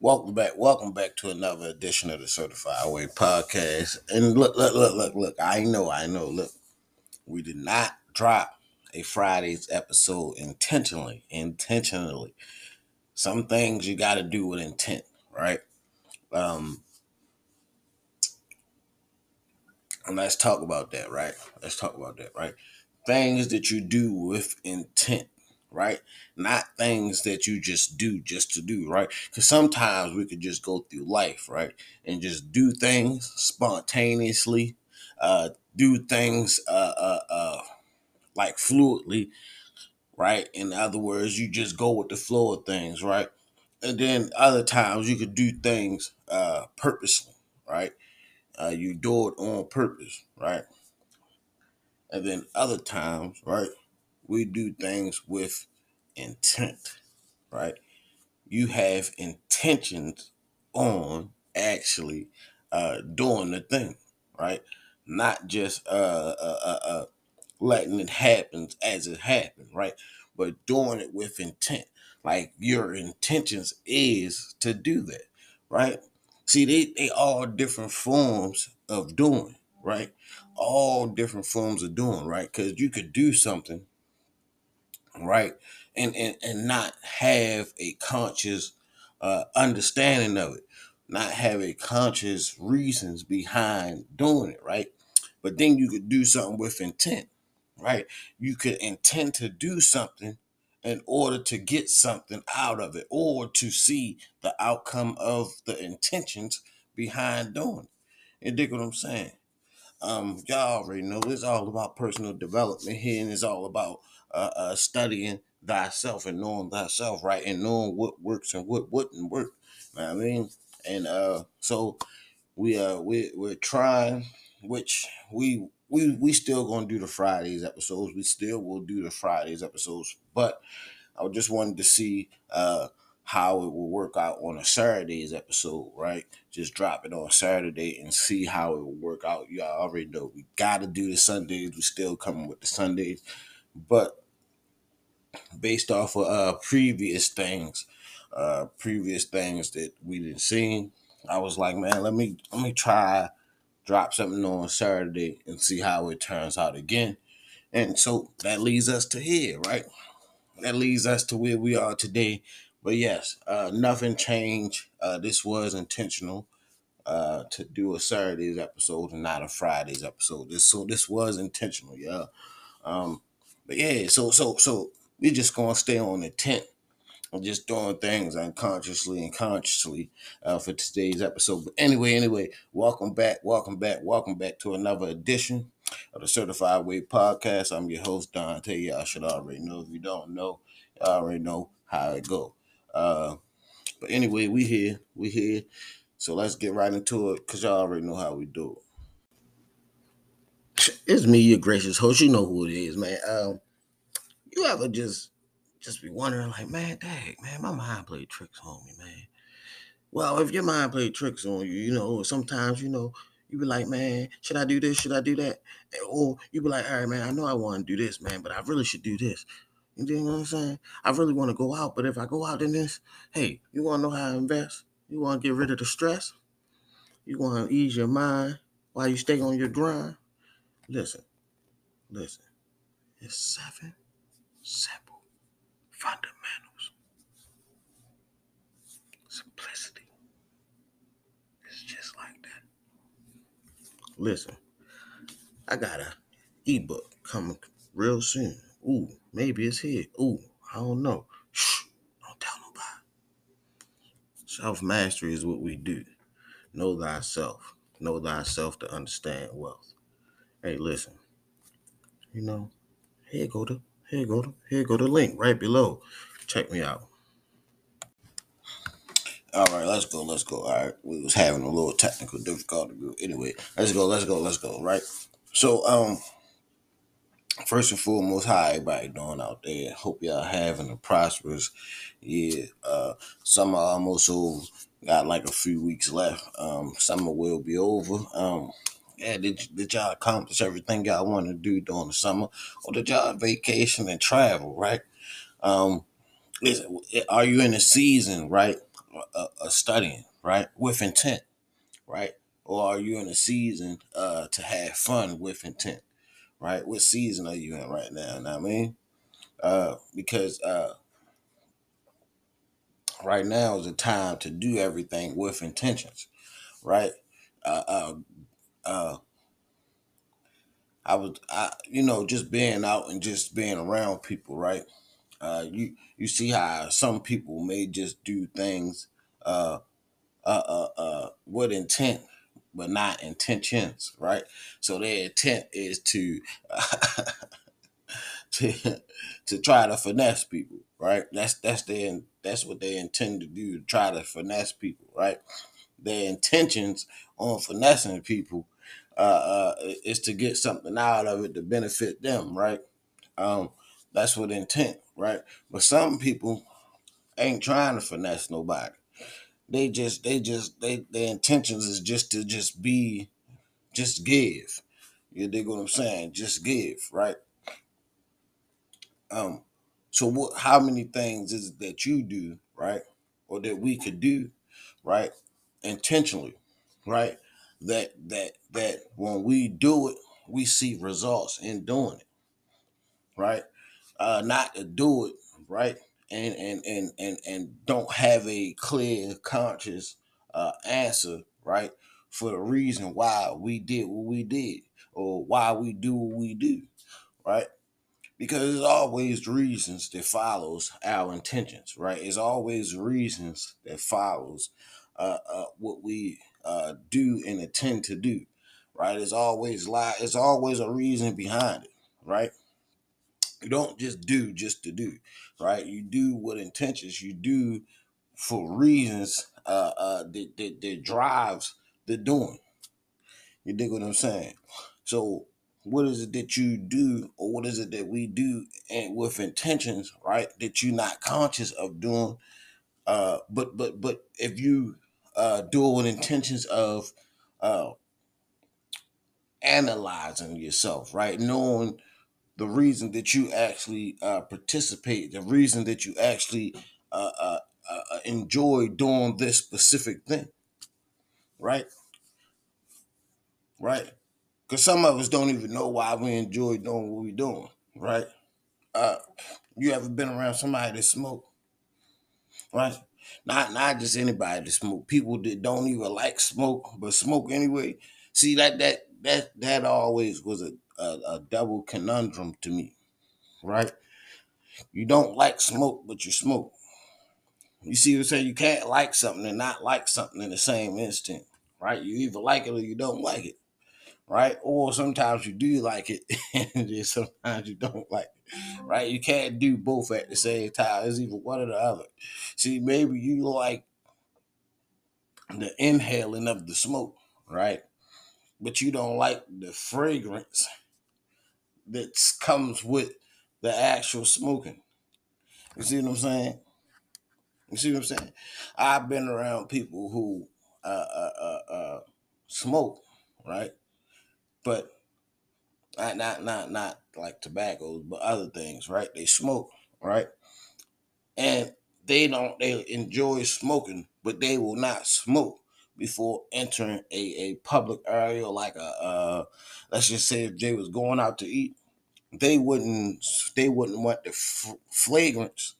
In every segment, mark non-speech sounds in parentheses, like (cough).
Welcome back. Welcome back to another edition of the Certified Way Podcast. And look, look, look, look, look. I know, I know. Look, we did not drop a Friday's episode intentionally. Intentionally. Some things you got to do with intent, right? Um, and let's talk about that, right? Let's talk about that, right? Things that you do with intent right? Not things that you just do just to do, right? Because sometimes we could just go through life, right? And just do things spontaneously, uh, do things uh, uh, uh, like fluidly, right? In other words, you just go with the flow of things, right? And then other times you could do things uh, purposely, right? Uh, you do it on purpose, right? And then other times, right? We do things with intent, right? You have intentions on actually uh, doing the thing, right? Not just uh, uh, uh, uh, letting it happen as it happens, right? But doing it with intent. Like your intentions is to do that, right? See, they, they all different forms of doing, right? All different forms of doing, right? Because you could do something right? And and and not have a conscious uh, understanding of it, not have a conscious reasons behind doing it, right? But then you could do something with intent, right? You could intend to do something in order to get something out of it or to see the outcome of the intentions behind doing it. You dig what I'm saying? Um, y'all already know it's all about personal development here, and it's all about uh, uh, studying thyself and knowing thyself, right? And knowing what works and what wouldn't work. You know I mean? And uh, so we uh we we're trying, which we we we still gonna do the Fridays episodes. We still will do the Fridays episodes, but I just wanted to see uh how it will work out on a Saturday's episode, right? Just drop it on Saturday and see how it will work out. Y'all already know we gotta do the Sundays. We still coming with the Sundays. But based off of uh, previous things, uh, previous things that we didn't see, I was like, man, let me let me try drop something on Saturday and see how it turns out again. And so that leads us to here, right? That leads us to where we are today. But yes, uh, nothing changed. Uh, this was intentional uh, to do a Saturday's episode and not a Friday's episode. This so this was intentional, yeah. Um, but yeah, so so so we just gonna stay on intent and just doing things unconsciously and consciously uh, for today's episode. But anyway, anyway, welcome back, welcome back, welcome back to another edition of the Certified Way Podcast. I'm your host Dante. Y'all should already know. If you don't know, y'all already know how it go. Uh, but anyway, we here, we here. So let's get right into it, cause y'all already know how we do it. It's me, your gracious host. You know who it is, man. Um, you ever just just be wondering, like, man, dang, man, my mind played tricks on me, man. Well, if your mind played tricks on you, you know, sometimes, you know, you be like, man, should I do this? Should I do that? Or you be like, all right, man, I know I want to do this, man, but I really should do this. You know what I'm saying? I really want to go out, but if I go out in this, hey, you want to know how to invest? You want to get rid of the stress? You want to ease your mind while you stay on your grind? Listen, listen. It's seven simple fundamentals. Simplicity. It's just like that. Listen, I got a ebook coming real soon. Ooh, maybe it's here. Ooh, I don't know. Shh, don't tell nobody. Self mastery is what we do. Know thyself. Know thyself to understand wealth. Hey, listen. You know, here go to here go here go the link right below. Check me out. All right, let's go, let's go. All right, we was having a little technical difficulty. Anyway, let's go, let's go, let's go. Right. So, um, first and foremost, how everybody doing out there? Hope y'all having a prosperous year. Uh, summer almost over. Got like a few weeks left. Um, summer will be over. Um, yeah, did, did y'all accomplish everything y'all wanted to do during the summer? Or did y'all vacation and travel, right? Um, is, are you in a season, right? uh, uh, studying, right, with intent, right? Or are you in a season uh, to have fun with intent, right? What season are you in right now? Know what I mean, uh, because uh, right now is the time to do everything with intentions, right? Uh, uh, uh, I was, I, you know, just being out and just being around people, right? Uh, you you see how some people may just do things uh, uh, uh, uh, with intent, but not intentions, right? So their intent is to (laughs) to to try to finesse people, right? That's that's their that's what they intend to do, to try to finesse people, right? Their intentions on finessing people uh, uh, is to get something out of it to benefit them, right? Um, that's what intent, right? But some people ain't trying to finesse nobody. They just, they just, they their intentions is just to just be, just give. You dig what I'm saying? Just give, right? Um, so what? How many things is it that you do, right, or that we could do, right, intentionally, right? That that that when we do it, we see results in doing it, right? Uh, not to do it, right, and and and and and don't have a clear, conscious uh, answer, right, for the reason why we did what we did or why we do what we do, right? because there's always reasons that follows our intentions right it's always reasons that follows uh, uh, what we uh, do and intend to do right? It's always lie it's always a reason behind it right? You don't just do just to do right? You do what intentions you do for reasons uh, uh, that, that, that drives the doing. You dig what i'm saying? So what is it that you do or what is it that we do and with intentions right that you're not conscious of doing uh but but but if you uh do it with intentions of uh analyzing yourself right knowing the reason that you actually uh participate the reason that you actually uh, uh, uh enjoy doing this specific thing right right because some of us don't even know why we enjoy doing what we're doing, right? Uh, you ever been around somebody that smoke, right? Not not just anybody to smoke. People that don't even like smoke, but smoke anyway. See that that that that always was a a, a double conundrum to me, right? You don't like smoke, but you smoke. You see what I'm saying? You can't like something and not like something in the same instant, right? You either like it or you don't like it right? Or sometimes you do like it, (laughs) and sometimes you don't like it, right? You can't do both at the same time. It's either one or the other. See, maybe you like the inhaling of the smoke, right? But you don't like the fragrance that comes with the actual smoking. You see what I'm saying? You see what I'm saying? I've been around people who uh, uh, uh, uh smoke, right? But not not not not like tobaccos, but other things, right? They smoke, right? And they don't they enjoy smoking, but they will not smoke before entering a, a public area like a uh let's just say if Jay was going out to eat, they wouldn't they wouldn't want the f- fragrance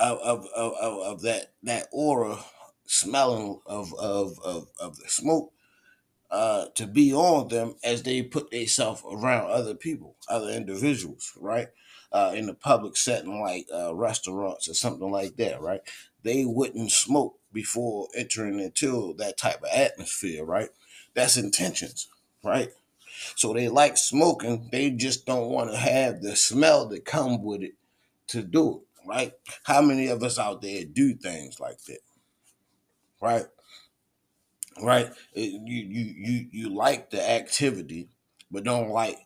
of of, of of of that that aura smelling of of of, of the smoke uh, to be on them as they put themselves around other people, other individuals, right? Uh, in the public setting, like uh, restaurants or something like that, right? They wouldn't smoke before entering into that type of atmosphere, right? That's intentions, right? So they like smoking, they just don't want to have the smell that come with it to do it, right? How many of us out there do things like that, right? Right? It- you you you you like the activity, but don't like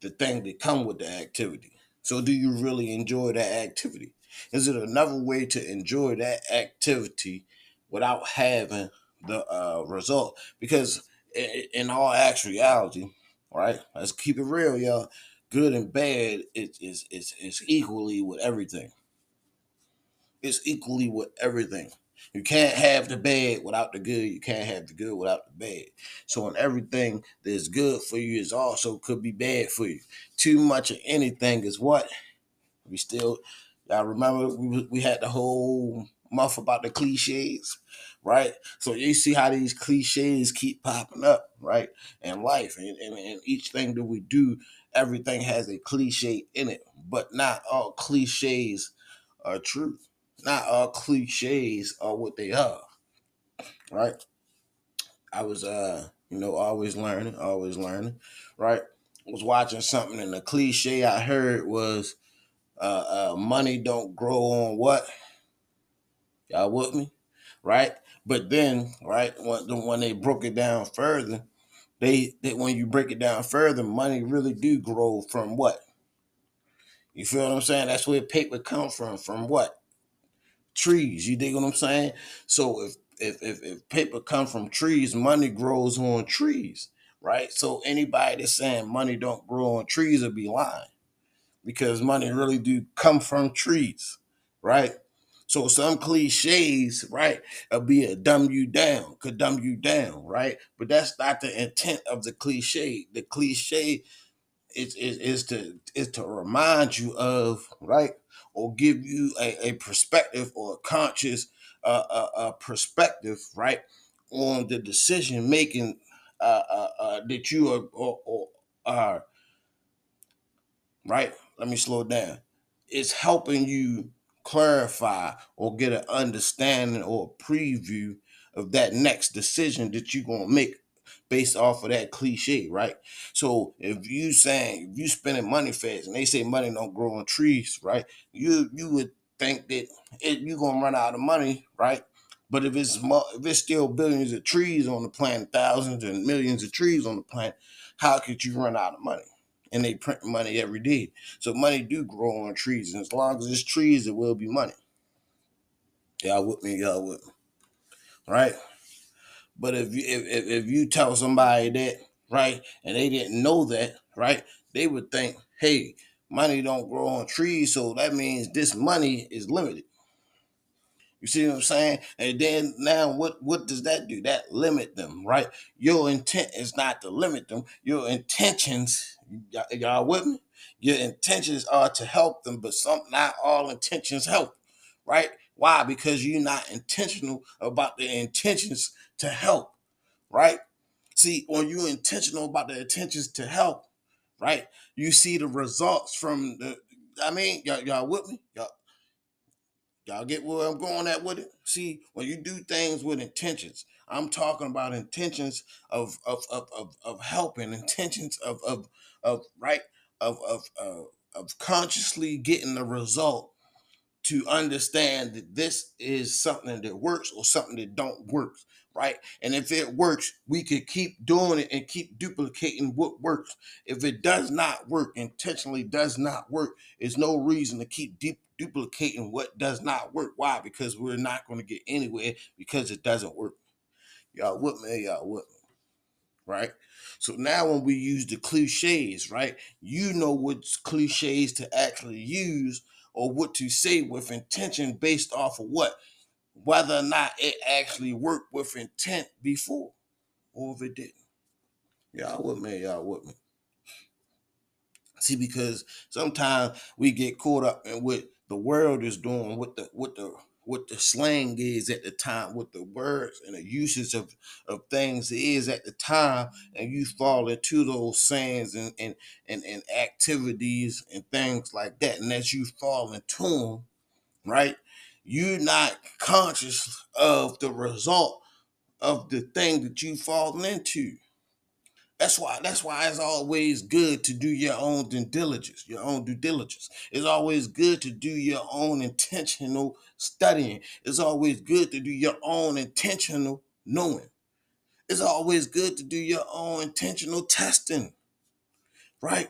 the thing that come with the activity. So, do you really enjoy that activity? Is it another way to enjoy that activity without having the uh, result? Because in all actuality, right? Let's keep it real, y'all. Good and bad is is is is equally with everything. It's equally with everything. You can't have the bad without the good. You can't have the good without the bad. So, in everything that's good for you is also could be bad for you. Too much of anything is what we still. Y'all remember we we had the whole month about the cliches, right? So you see how these cliches keep popping up, right? In life, and, and, and each thing that we do, everything has a cliche in it, but not all cliches are true not all cliches are what they are, right? I was, uh, you know, always learning, always learning, right? was watching something and the cliche I heard was, uh, uh, money don't grow on what? Y'all with me? Right? But then, right, when, when they broke it down further, they, that when you break it down further, money really do grow from what? You feel what I'm saying? That's where paper comes from. From what? Trees. You dig what I'm saying? So if if if, if paper comes from trees, money grows on trees, right? So anybody that's saying money don't grow on trees will be lying, because money really do come from trees, right? So some cliches, right, will be a dumb you down, could dumb you down, right? But that's not the intent of the cliche. The cliche is, is, is to is to remind you of right or give you a, a perspective or a conscious uh, uh, uh, perspective right on the decision making uh, uh, uh, that you are or, or are right? Let me slow down. It's helping you clarify or get an understanding or a preview of that next decision that you're going to make based off of that cliche, right? So if you saying if you spending money fast and they say money don't grow on trees, right? You you would think that it, you're gonna run out of money, right? But if it's if it's still billions of trees on the planet, thousands and millions of trees on the planet, how could you run out of money? And they print money every day. So money do grow on trees. And as long as it's trees, it will be money. Y'all with me, y'all with me. Right? But if you if, if you tell somebody that, right, and they didn't know that, right, they would think, hey, money don't grow on trees, so that means this money is limited. You see what I'm saying? And then now what what does that do? That limit them, right? Your intent is not to limit them. Your intentions, y'all with me? Your intentions are to help them, but some not all intentions help, right? Why? Because you're not intentional about the intentions to help, right? See, when you're intentional about the intentions to help, right? You see the results from the. I mean, y'all, y'all with me? Y'all, y'all get where I'm going at with it? See, when you do things with intentions, I'm talking about intentions of of of of, of helping, intentions of of of right of of uh, of consciously getting the result to understand that this is something that works or something that don't work right? And if it works we could keep doing it and keep duplicating what works. If it does not work intentionally does not work there's no reason to keep deep duplicating what does not work. Why? Because we're not going to get anywhere because it doesn't work. Y'all with me? Y'all with me? Right? So now when we use the cliches right? You know what cliches to actually use or what to say with intention based off of what? Whether or not it actually worked with intent before or if it didn't. Y'all with me, y'all with me. See, because sometimes we get caught up in what the world is doing, what the what the what the slang is at the time, what the words and the usage of, of things is at the time, and you fall into those sayings and, and, and, and activities and things like that. And as you fall into them, right, you're not conscious of the result of the thing that you fall into. That's why that's why it's always good to do your own due diligence, your own due diligence. It's always good to do your own intentional studying. It's always good to do your own intentional knowing. It's always good to do your own intentional testing. Right?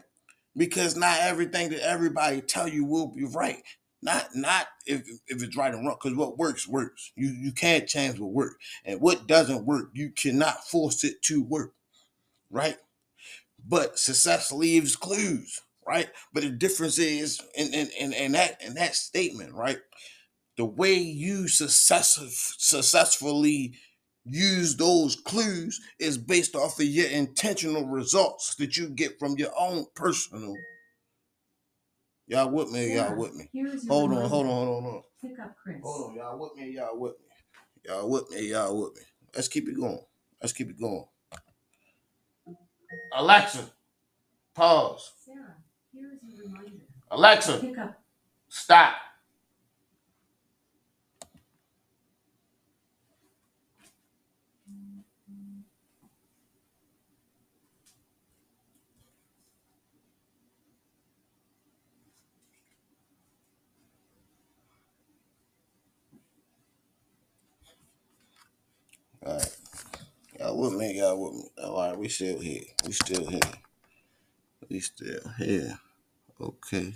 Because not everything that everybody tell you will be right. Not not if, if it's right or wrong, because what works works. You you can't change what works. And what doesn't work, you cannot force it to work right? But success leaves clues, right? But the difference is in in, in, in that in that statement, right? the way you success, successfully use those clues is based off of your intentional results that you get from your own personal. Y'all with me? Y'all with me? Hold on, hold on, hold on, hold on. Pick up Chris. Hold on, y'all with me? Y'all with me? Y'all with me? Y'all with me? Let's keep it going. Let's keep it going. Alexa, pause. Sarah, here is your reminder. Alexa, pick up. Stop. All right. Me? Y'all with me? All right, we still here. We still here. We still here. Okay.